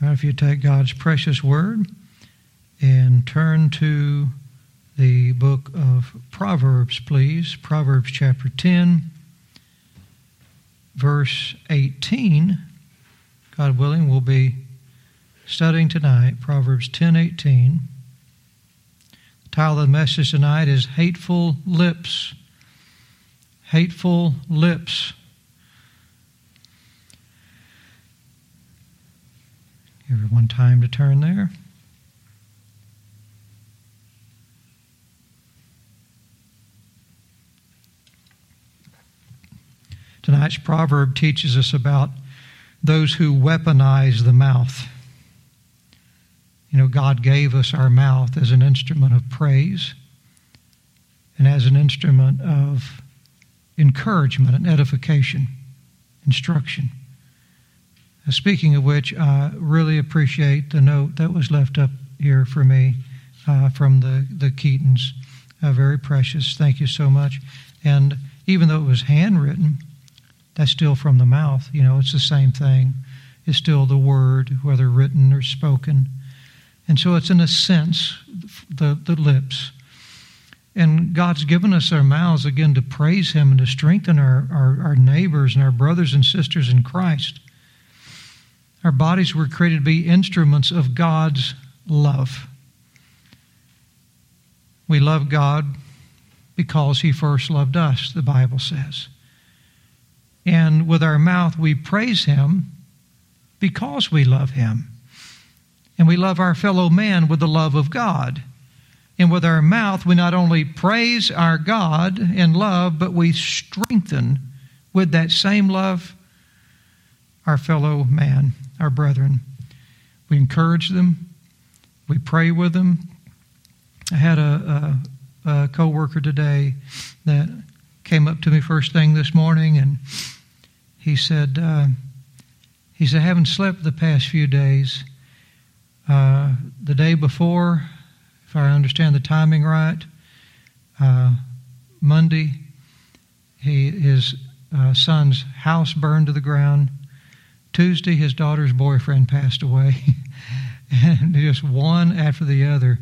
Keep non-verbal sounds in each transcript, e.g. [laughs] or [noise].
if you take God's precious word and turn to the book of Proverbs, please. Proverbs chapter 10, verse 18. God willing, we'll be studying tonight Proverbs 10 18. The title of the message tonight is Hateful Lips. Hateful Lips. Give everyone time to turn there. Tonight's proverb teaches us about those who weaponize the mouth. You know, God gave us our mouth as an instrument of praise and as an instrument of encouragement and edification, instruction. Speaking of which, I really appreciate the note that was left up here for me uh, from the, the Keatons. Uh, very precious. Thank you so much. And even though it was handwritten, that's still from the mouth. You know, it's the same thing. It's still the word, whether written or spoken. And so it's in a sense the, the lips. And God's given us our mouths again to praise Him and to strengthen our, our, our neighbors and our brothers and sisters in Christ. Our bodies were created to be instruments of God's love. We love God because He first loved us, the Bible says. And with our mouth, we praise Him because we love Him. And we love our fellow man with the love of God. And with our mouth, we not only praise our God in love, but we strengthen with that same love our fellow man our brethren. We encourage them. We pray with them. I had a, a, a co-worker today that came up to me first thing this morning, and he said, uh, he said, I haven't slept the past few days. Uh, the day before, if I understand the timing right, uh, Monday, he, his uh, son's house burned to the ground. Tuesday, his daughter's boyfriend passed away, [laughs] and just one after the other.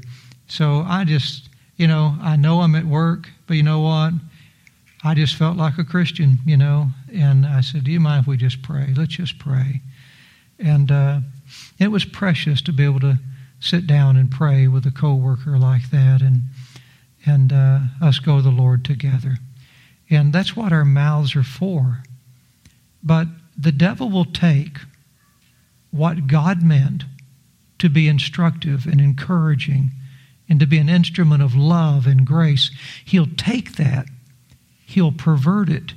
So I just, you know, I know I'm at work, but you know what? I just felt like a Christian, you know, and I said, Do you mind if we just pray? Let's just pray. And uh, it was precious to be able to sit down and pray with a coworker like that and, and uh, us go to the Lord together. And that's what our mouths are for. But the devil will take what God meant to be instructive and encouraging and to be an instrument of love and grace. He'll take that, he'll pervert it,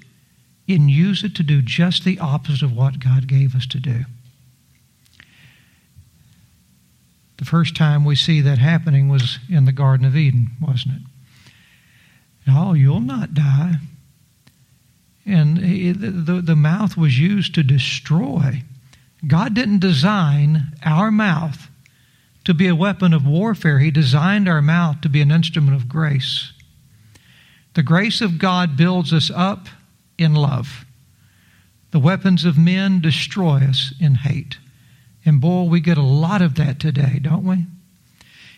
and use it to do just the opposite of what God gave us to do. The first time we see that happening was in the Garden of Eden, wasn't it? Oh, you'll not die. The, the mouth was used to destroy. God didn't design our mouth to be a weapon of warfare. He designed our mouth to be an instrument of grace. The grace of God builds us up in love. The weapons of men destroy us in hate. And boy, we get a lot of that today, don't we?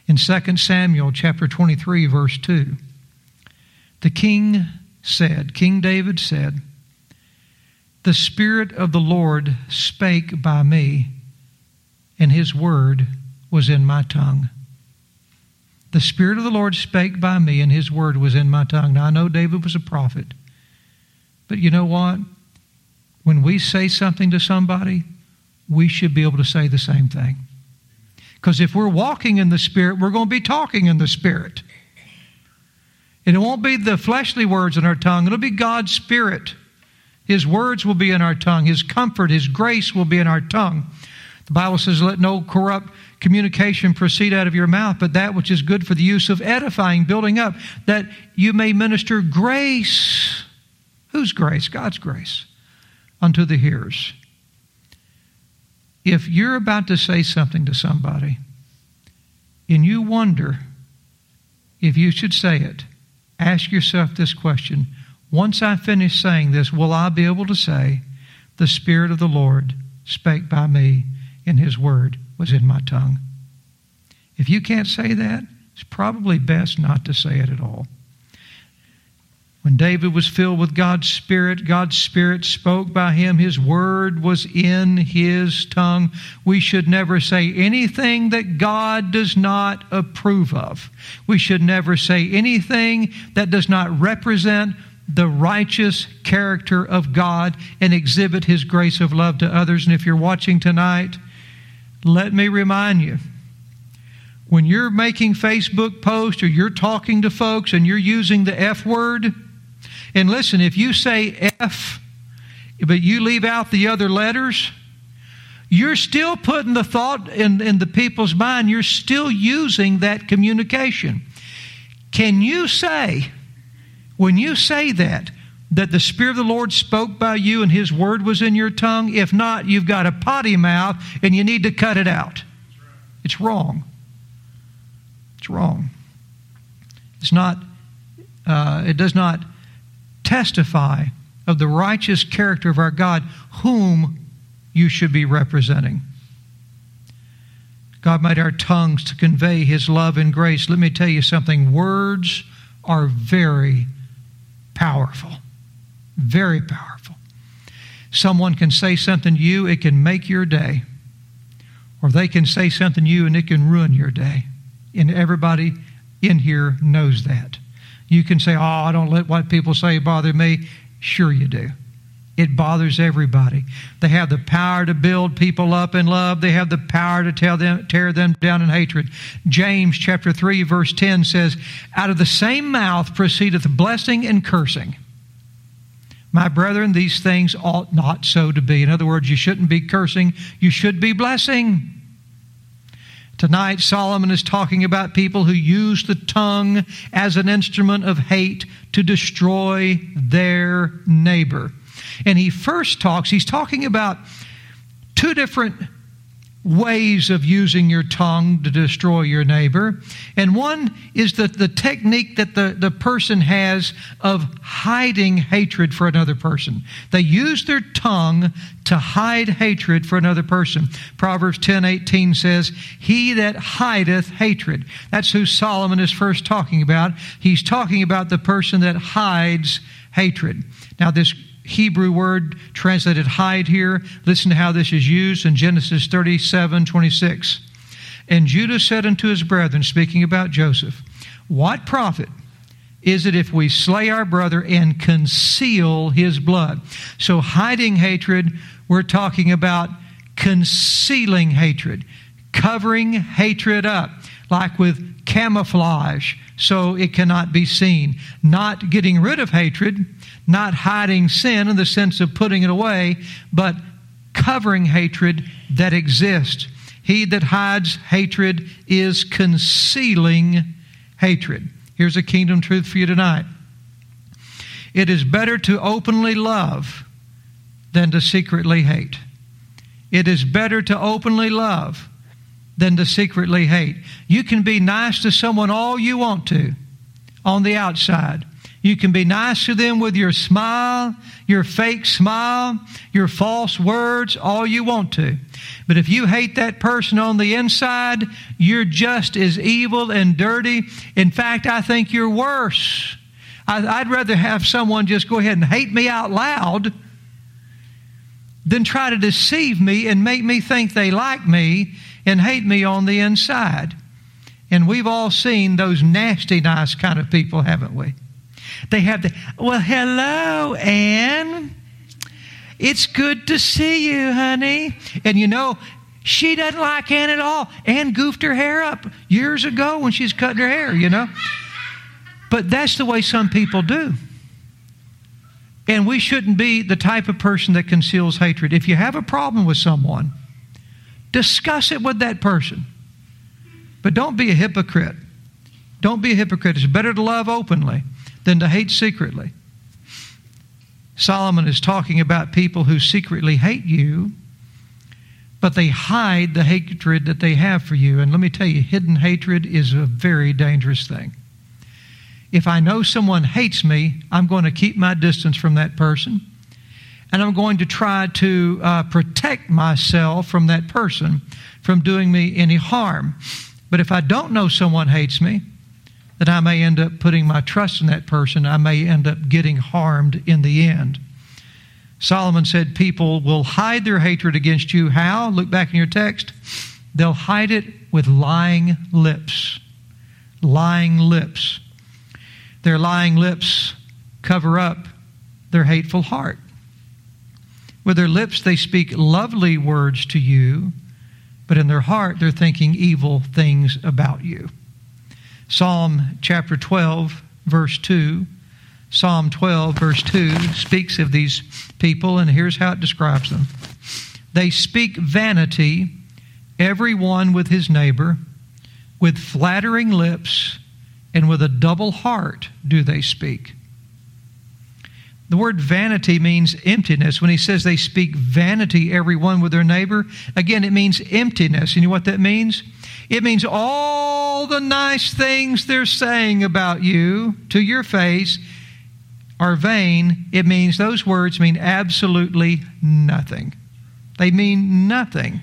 In 2 Samuel chapter 23 verse 2, the king said, King David said, The Spirit of the Lord spake by me, and his word was in my tongue. The Spirit of the Lord spake by me, and his word was in my tongue. Now, I know David was a prophet, but you know what? When we say something to somebody, we should be able to say the same thing. Because if we're walking in the Spirit, we're going to be talking in the Spirit. And it won't be the fleshly words in our tongue, it'll be God's Spirit. His words will be in our tongue, His comfort, His grace will be in our tongue. The Bible says, Let no corrupt communication proceed out of your mouth, but that which is good for the use of edifying, building up, that you may minister grace. Whose grace? God's grace unto the hearers. If you're about to say something to somebody and you wonder if you should say it, ask yourself this question Once I finish saying this, will I be able to say, The Spirit of the Lord spake by me, and His word was in my tongue. If you can't say that, it's probably best not to say it at all. When David was filled with God's Spirit, God's Spirit spoke by him. His word was in his tongue. We should never say anything that God does not approve of. We should never say anything that does not represent the righteous character of God and exhibit his grace of love to others. And if you're watching tonight, let me remind you when you're making Facebook posts or you're talking to folks and you're using the F word, and listen, if you say F, but you leave out the other letters, you're still putting the thought in, in the people's mind, you're still using that communication. Can you say, when you say that, that the Spirit of the Lord spoke by you and His word was in your tongue? If not, you've got a potty mouth and you need to cut it out. It's wrong. It's wrong. It's not, uh, it does not testify of the righteous character of our God, whom you should be representing. God made our tongues to convey His love and grace. Let me tell you something words are very powerful. Very powerful. Someone can say something to you, it can make your day. Or they can say something to you and it can ruin your day. And everybody in here knows that. You can say, Oh, I don't let what people say bother me. Sure, you do. It bothers everybody. They have the power to build people up in love. They have the power to tell them, tear them down in hatred. James chapter 3 verse 10 says, Out of the same mouth proceedeth blessing and cursing. My brethren, these things ought not so to be. In other words, you shouldn't be cursing, you should be blessing. Tonight, Solomon is talking about people who use the tongue as an instrument of hate to destroy their neighbor. And he first talks, he's talking about two different ways of using your tongue to destroy your neighbor. And one is the, the technique that the, the person has of hiding hatred for another person. They use their tongue to hide hatred for another person. Proverbs 10 18 says, He that hideth hatred. That's who Solomon is first talking about. He's talking about the person that hides hatred. Now, this Hebrew word translated hide here. Listen to how this is used in Genesis 37 26. And Judah said unto his brethren, speaking about Joseph, What profit is it if we slay our brother and conceal his blood? So, hiding hatred, we're talking about concealing hatred, covering hatred up, like with camouflage, so it cannot be seen. Not getting rid of hatred, not hiding sin in the sense of putting it away, but covering hatred that exists. He that hides hatred is concealing hatred. Here's a kingdom truth for you tonight. It is better to openly love than to secretly hate. It is better to openly love than to secretly hate. You can be nice to someone all you want to on the outside, you can be nice to them with your smile, your fake smile, your false words, all you want to. But if you hate that person on the inside, you're just as evil and dirty. In fact, I think you're worse. I'd rather have someone just go ahead and hate me out loud than try to deceive me and make me think they like me and hate me on the inside. And we've all seen those nasty, nice kind of people, haven't we? They have the, well, hello, Anne. It's good to see you, honey. And you know, she doesn't like Anne at all. Anne goofed her hair up years ago when she's cutting her hair, you know. But that's the way some people do. And we shouldn't be the type of person that conceals hatred. If you have a problem with someone, discuss it with that person. But don't be a hypocrite. Don't be a hypocrite. It's better to love openly than to hate secretly. Solomon is talking about people who secretly hate you, but they hide the hatred that they have for you. And let me tell you, hidden hatred is a very dangerous thing. If I know someone hates me, I'm going to keep my distance from that person. And I'm going to try to uh, protect myself from that person from doing me any harm. But if I don't know someone hates me, then I may end up putting my trust in that person. I may end up getting harmed in the end. Solomon said people will hide their hatred against you. How? Look back in your text. They'll hide it with lying lips. Lying lips. Their lying lips cover up their hateful heart. With their lips, they speak lovely words to you, but in their heart, they're thinking evil things about you. Psalm chapter 12, verse 2. Psalm 12, verse 2 speaks of these people, and here's how it describes them. They speak vanity, every one with his neighbor, with flattering lips, and with a double heart do they speak. The word vanity means emptiness. When he says they speak vanity, everyone with their neighbor, again, it means emptiness. You know what that means? It means all the nice things they're saying about you to your face are vain. It means those words mean absolutely nothing. They mean nothing.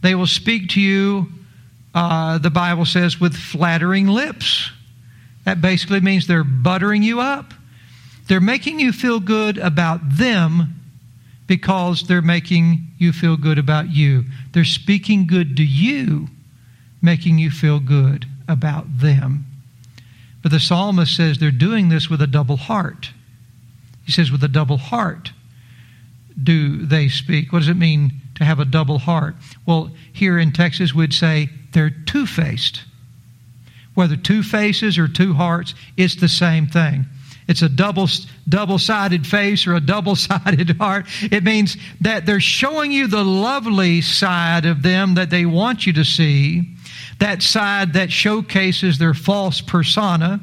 They will speak to you, uh, the Bible says, with flattering lips. That basically means they're buttering you up. They're making you feel good about them because they're making you feel good about you. They're speaking good to you, making you feel good about them. But the psalmist says they're doing this with a double heart. He says, with a double heart do they speak. What does it mean to have a double heart? Well, here in Texas, we'd say they're two faced. Whether two faces or two hearts, it's the same thing. It's a double, double-sided face or a double-sided [laughs] heart. It means that they're showing you the lovely side of them that they want you to see, that side that showcases their false persona,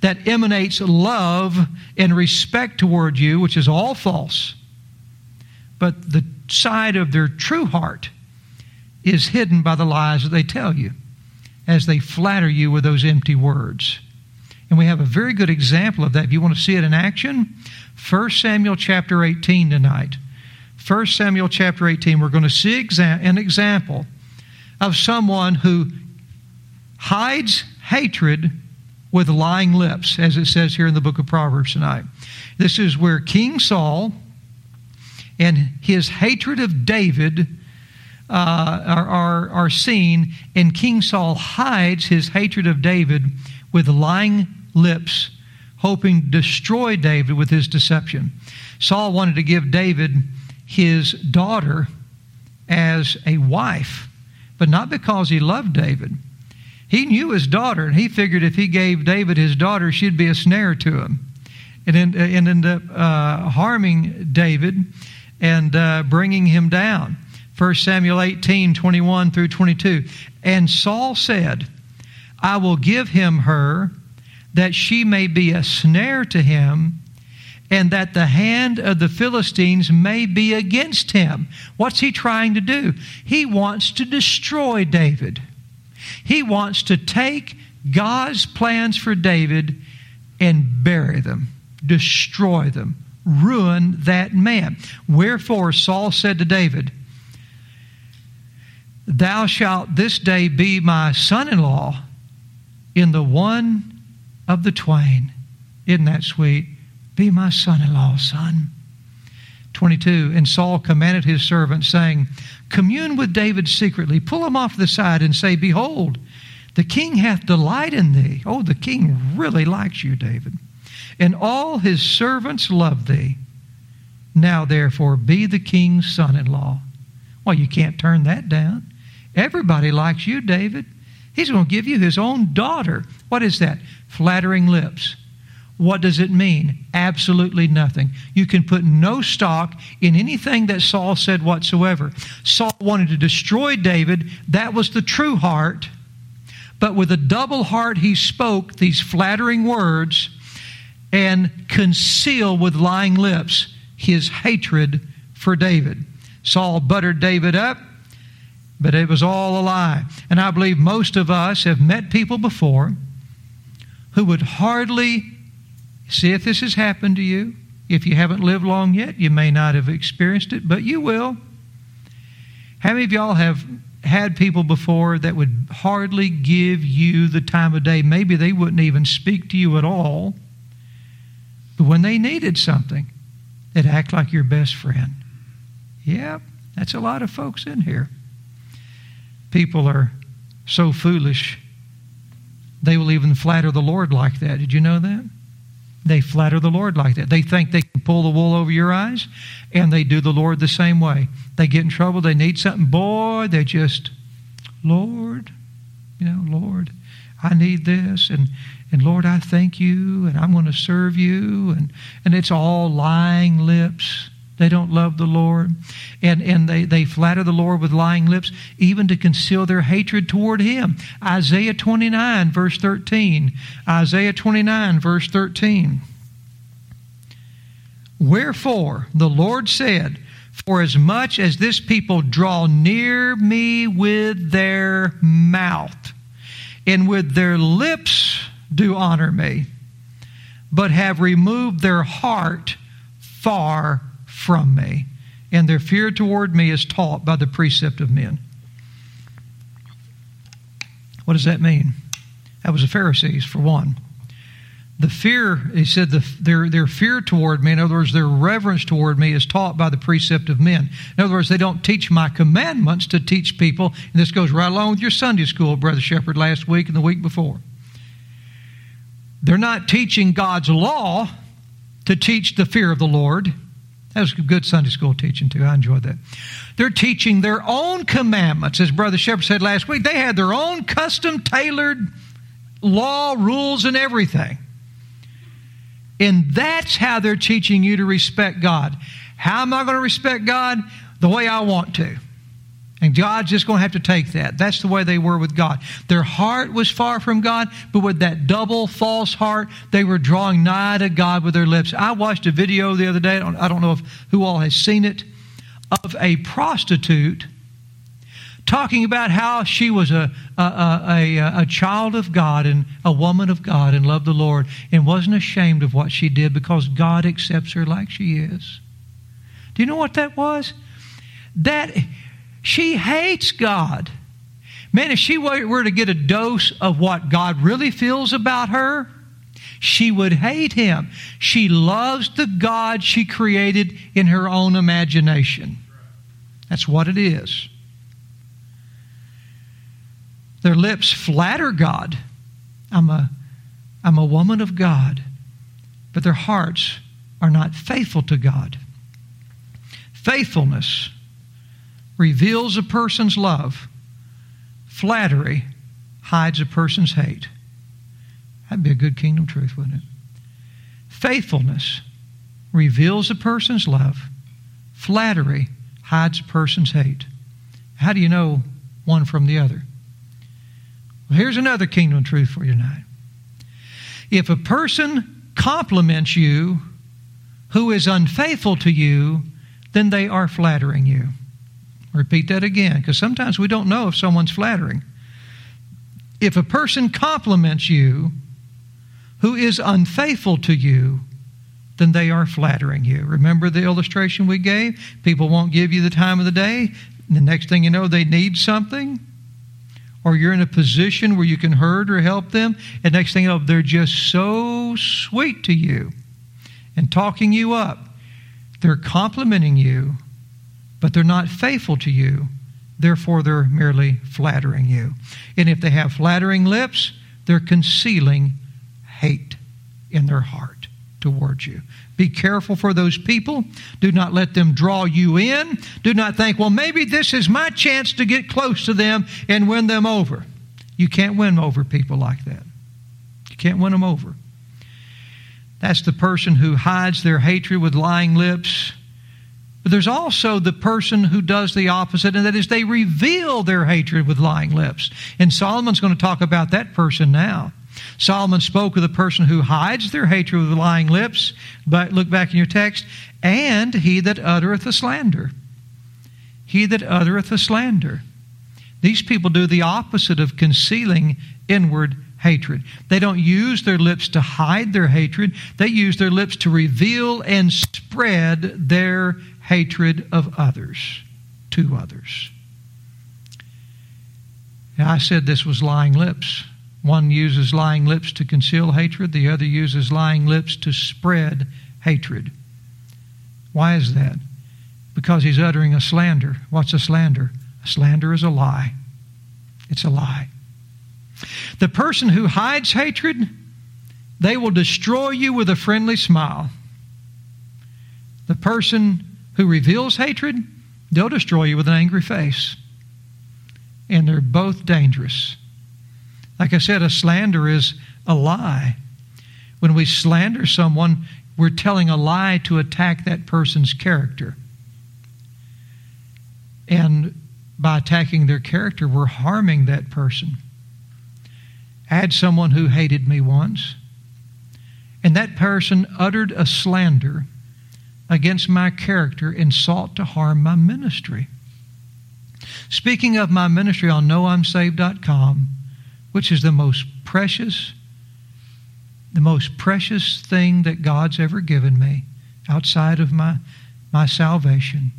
that emanates love and respect toward you, which is all false. But the side of their true heart is hidden by the lies that they tell you as they flatter you with those empty words. And we have a very good example of that. If you want to see it in action, 1 Samuel chapter 18 tonight. 1 Samuel chapter 18, we're going to see an example of someone who hides hatred with lying lips, as it says here in the book of Proverbs tonight. This is where King Saul and his hatred of David uh, are, are, are seen, and King Saul hides his hatred of David with lying lips, hoping to destroy David with his deception. Saul wanted to give David his daughter as a wife, but not because he loved David. He knew his daughter, and he figured if he gave David his daughter, she'd be a snare to him and, and end up uh, harming David and uh, bringing him down. 1 Samuel 18, 21 through 22. And Saul said, I will give him her that she may be a snare to him, and that the hand of the Philistines may be against him. What's he trying to do? He wants to destroy David. He wants to take God's plans for David and bury them, destroy them, ruin that man. Wherefore Saul said to David, Thou shalt this day be my son in law in the one of the twain. Isn't that sweet? Be my son in law, son. 22. And Saul commanded his servant, saying, Commune with David secretly, pull him off the side, and say, Behold, the king hath delight in thee. Oh, the king really likes you, David. And all his servants love thee. Now, therefore, be the king's son in law. Well, you can't turn that down. Everybody likes you, David. He's going to give you his own daughter. What is that? Flattering lips. What does it mean? Absolutely nothing. You can put no stock in anything that Saul said whatsoever. Saul wanted to destroy David. That was the true heart. But with a double heart, he spoke these flattering words and concealed with lying lips his hatred for David. Saul buttered David up but it was all a lie. And I believe most of us have met people before who would hardly see if this has happened to you. If you haven't lived long yet, you may not have experienced it, but you will. How many of y'all have had people before that would hardly give you the time of day? Maybe they wouldn't even speak to you at all. But when they needed something, they'd act like your best friend. Yep, that's a lot of folks in here. People are so foolish, they will even flatter the Lord like that. Did you know that? They flatter the Lord like that. They think they can pull the wool over your eyes, and they do the Lord the same way. They get in trouble, they need something, boy, they just, Lord, you know, Lord, I need this, and, and Lord, I thank you, and I'm going to serve you, and, and it's all lying lips. They don't love the Lord. And, and they, they flatter the Lord with lying lips, even to conceal their hatred toward Him. Isaiah 29, verse 13. Isaiah 29, verse 13. Wherefore, the Lord said, For as much as this people draw near me with their mouth, and with their lips do honor me, but have removed their heart far from me, and their fear toward me is taught by the precept of men. What does that mean? That was the Pharisees, for one. The fear, he said, the, their, their fear toward me, in other words, their reverence toward me, is taught by the precept of men. In other words, they don't teach my commandments to teach people. And this goes right along with your Sunday school, Brother Shepherd, last week and the week before. They're not teaching God's law to teach the fear of the Lord. That was good Sunday school teaching, too. I enjoyed that. They're teaching their own commandments. As Brother Shepherd said last week, they had their own custom tailored law, rules, and everything. And that's how they're teaching you to respect God. How am I going to respect God? The way I want to. And God's just going to have to take that. That's the way they were with God. Their heart was far from God, but with that double false heart, they were drawing nigh to God with their lips. I watched a video the other day. I don't know if who all has seen it of a prostitute talking about how she was a, a, a, a, child of God and a woman of God and loved the Lord and wasn't ashamed of what she did because God accepts her like she is. Do you know what that was? That she hates God. Man, if she were to get a dose of what God really feels about her, she would hate him. She loves the God she created in her own imagination. That's what it is. Their lips flatter God. I'm a, I'm a woman of God. But their hearts are not faithful to God. Faithfulness reveals a person's love. Flattery hides a person's hate. That'd be a good kingdom truth, wouldn't it? Faithfulness reveals a person's love. Flattery hides a person's hate. How do you know one from the other? Well, here's another kingdom truth for you tonight. If a person compliments you who is unfaithful to you, then they are flattering you. Repeat that again, because sometimes we don't know if someone's flattering. If a person compliments you who is unfaithful to you, then they are flattering you. Remember the illustration we gave? People won't give you the time of the day. The next thing you know, they need something or you're in a position where you can hurt or help them, and next thing you know, they're just so sweet to you and talking you up. They're complimenting you, but they're not faithful to you. Therefore, they're merely flattering you. And if they have flattering lips, they're concealing hate in their heart towards you. Be careful for those people. Do not let them draw you in. Do not think, well, maybe this is my chance to get close to them and win them over. You can't win over people like that. You can't win them over. That's the person who hides their hatred with lying lips. But there's also the person who does the opposite, and that is they reveal their hatred with lying lips. And Solomon's going to talk about that person now. Solomon spoke of the person who hides their hatred with lying lips, but look back in your text, and he that uttereth a slander. He that uttereth a slander. These people do the opposite of concealing inward hatred. They don't use their lips to hide their hatred, they use their lips to reveal and spread their hatred of others to others. Now, I said this was lying lips. One uses lying lips to conceal hatred, the other uses lying lips to spread hatred. Why is that? Because he's uttering a slander. What's a slander? A slander is a lie. It's a lie. The person who hides hatred, they will destroy you with a friendly smile. The person who reveals hatred, they'll destroy you with an angry face. And they're both dangerous. Like I said, a slander is a lie. When we slander someone, we're telling a lie to attack that person's character. And by attacking their character, we're harming that person. I had someone who hated me once, and that person uttered a slander against my character and sought to harm my ministry. Speaking of my ministry on knowimsaved.com, which is the most precious, the most precious thing that God's ever given me outside of my, my salvation.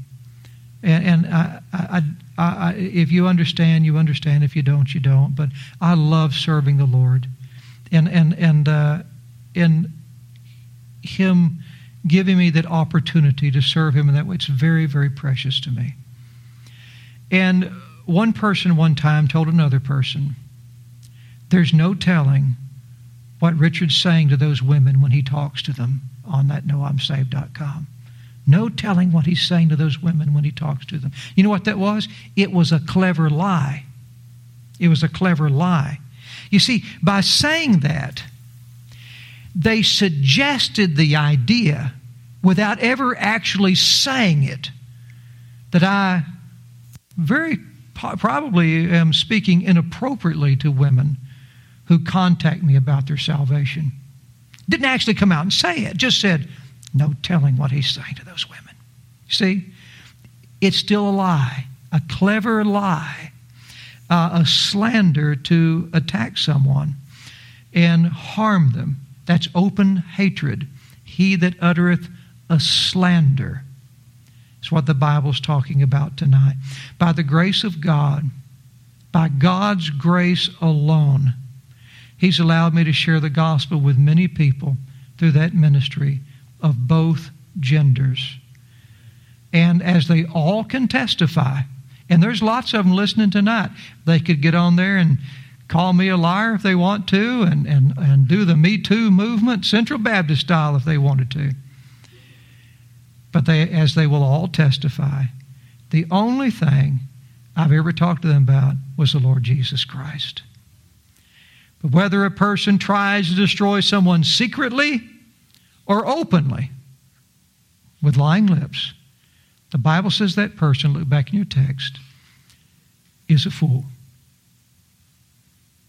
And, and I, I, I, if you understand, you understand. If you don't, you don't. But I love serving the Lord, and and and uh, and Him giving me that opportunity to serve Him in that way. It's very very precious to me. And one person one time told another person, "There's no telling what Richard's saying to those women when he talks to them on that knowimsaved.com." No telling what he's saying to those women when he talks to them. You know what that was? It was a clever lie. It was a clever lie. You see, by saying that, they suggested the idea without ever actually saying it that I very probably am speaking inappropriately to women who contact me about their salvation. Didn't actually come out and say it, just said, no telling what he's saying to those women. See, it's still a lie, a clever lie, uh, a slander to attack someone and harm them. That's open hatred. He that uttereth a slander. Is what the Bible's talking about tonight. By the grace of God, by God's grace alone, He's allowed me to share the gospel with many people through that ministry of both genders. And as they all can testify, and there's lots of them listening tonight, they could get on there and call me a liar if they want to, and, and, and do the Me Too movement, Central Baptist style, if they wanted to. But they, as they will all testify, the only thing I've ever talked to them about was the Lord Jesus Christ. But whether a person tries to destroy someone secretly or openly with lying lips, the Bible says that person, look back in your text, is a fool.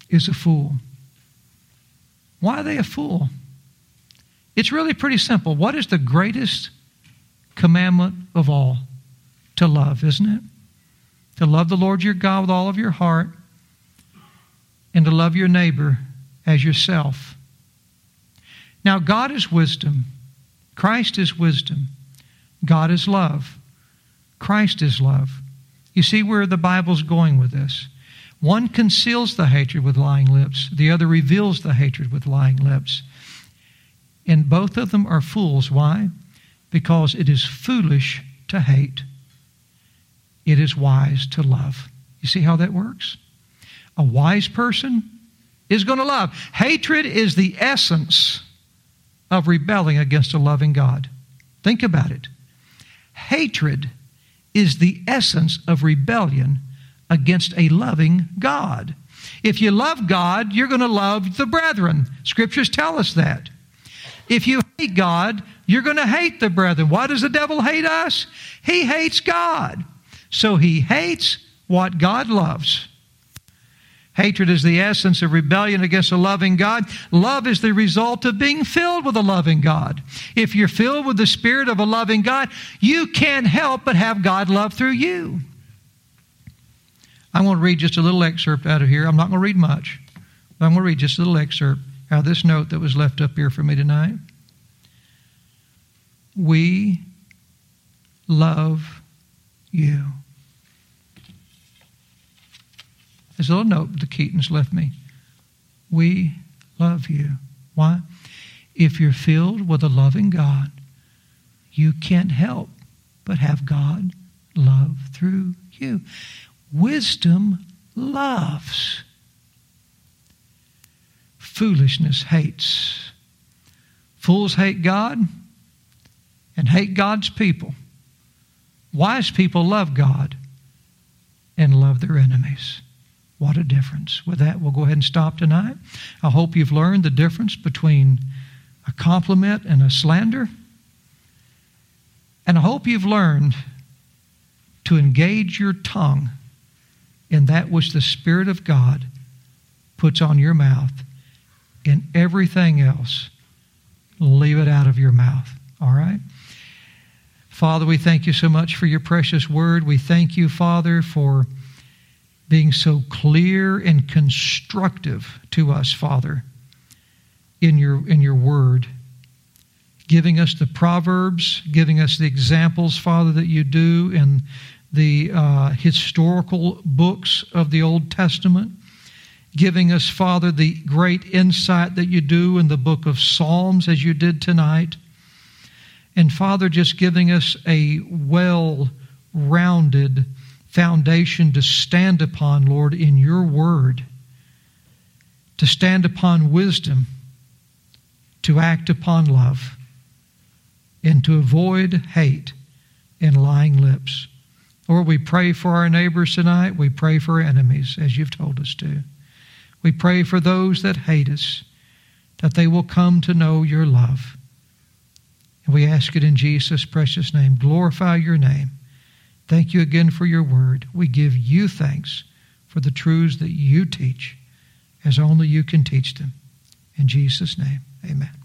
Is a fool. Why are they a fool? It's really pretty simple. What is the greatest commandment of all? To love, isn't it? To love the Lord your God with all of your heart and to love your neighbor as yourself. Now, God is wisdom. Christ is wisdom. God is love. Christ is love. You see where the Bible's going with this. One conceals the hatred with lying lips, the other reveals the hatred with lying lips. And both of them are fools. Why? Because it is foolish to hate, it is wise to love. You see how that works? A wise person is going to love. Hatred is the essence of rebelling against a loving God. Think about it. Hatred is the essence of rebellion against a loving God. If you love God, you're going to love the brethren. Scriptures tell us that. If you hate God, you're going to hate the brethren. Why does the devil hate us? He hates God. So he hates what God loves. Hatred is the essence of rebellion against a loving God. Love is the result of being filled with a loving God. If you're filled with the Spirit of a loving God, you can't help but have God love through you. I'm going to read just a little excerpt out of here. I'm not going to read much. I'm going to read just a little excerpt out of this note that was left up here for me tonight. We love you. There's a little note the Keatons left me. We love you. Why? If you're filled with a loving God, you can't help but have God love through you. Wisdom loves. Foolishness hates. Fools hate God and hate God's people. Wise people love God and love their enemies. What a difference. With that, we'll go ahead and stop tonight. I hope you've learned the difference between a compliment and a slander. And I hope you've learned to engage your tongue in that which the Spirit of God puts on your mouth. In everything else, leave it out of your mouth. All right? Father, we thank you so much for your precious word. We thank you, Father, for being so clear and constructive to us, Father, in your, in your word. Giving us the proverbs, giving us the examples, Father, that you do in the uh, historical books of the Old Testament. Giving us, Father, the great insight that you do in the book of Psalms as you did tonight. And Father, just giving us a well rounded foundation to stand upon, Lord, in your word, to stand upon wisdom, to act upon love, and to avoid hate and lying lips. Lord, we pray for our neighbors tonight. We pray for enemies, as you've told us to. We pray for those that hate us, that they will come to know your love. We ask it in Jesus' precious name. Glorify your name. Thank you again for your word. We give you thanks for the truths that you teach as only you can teach them. In Jesus' name, amen.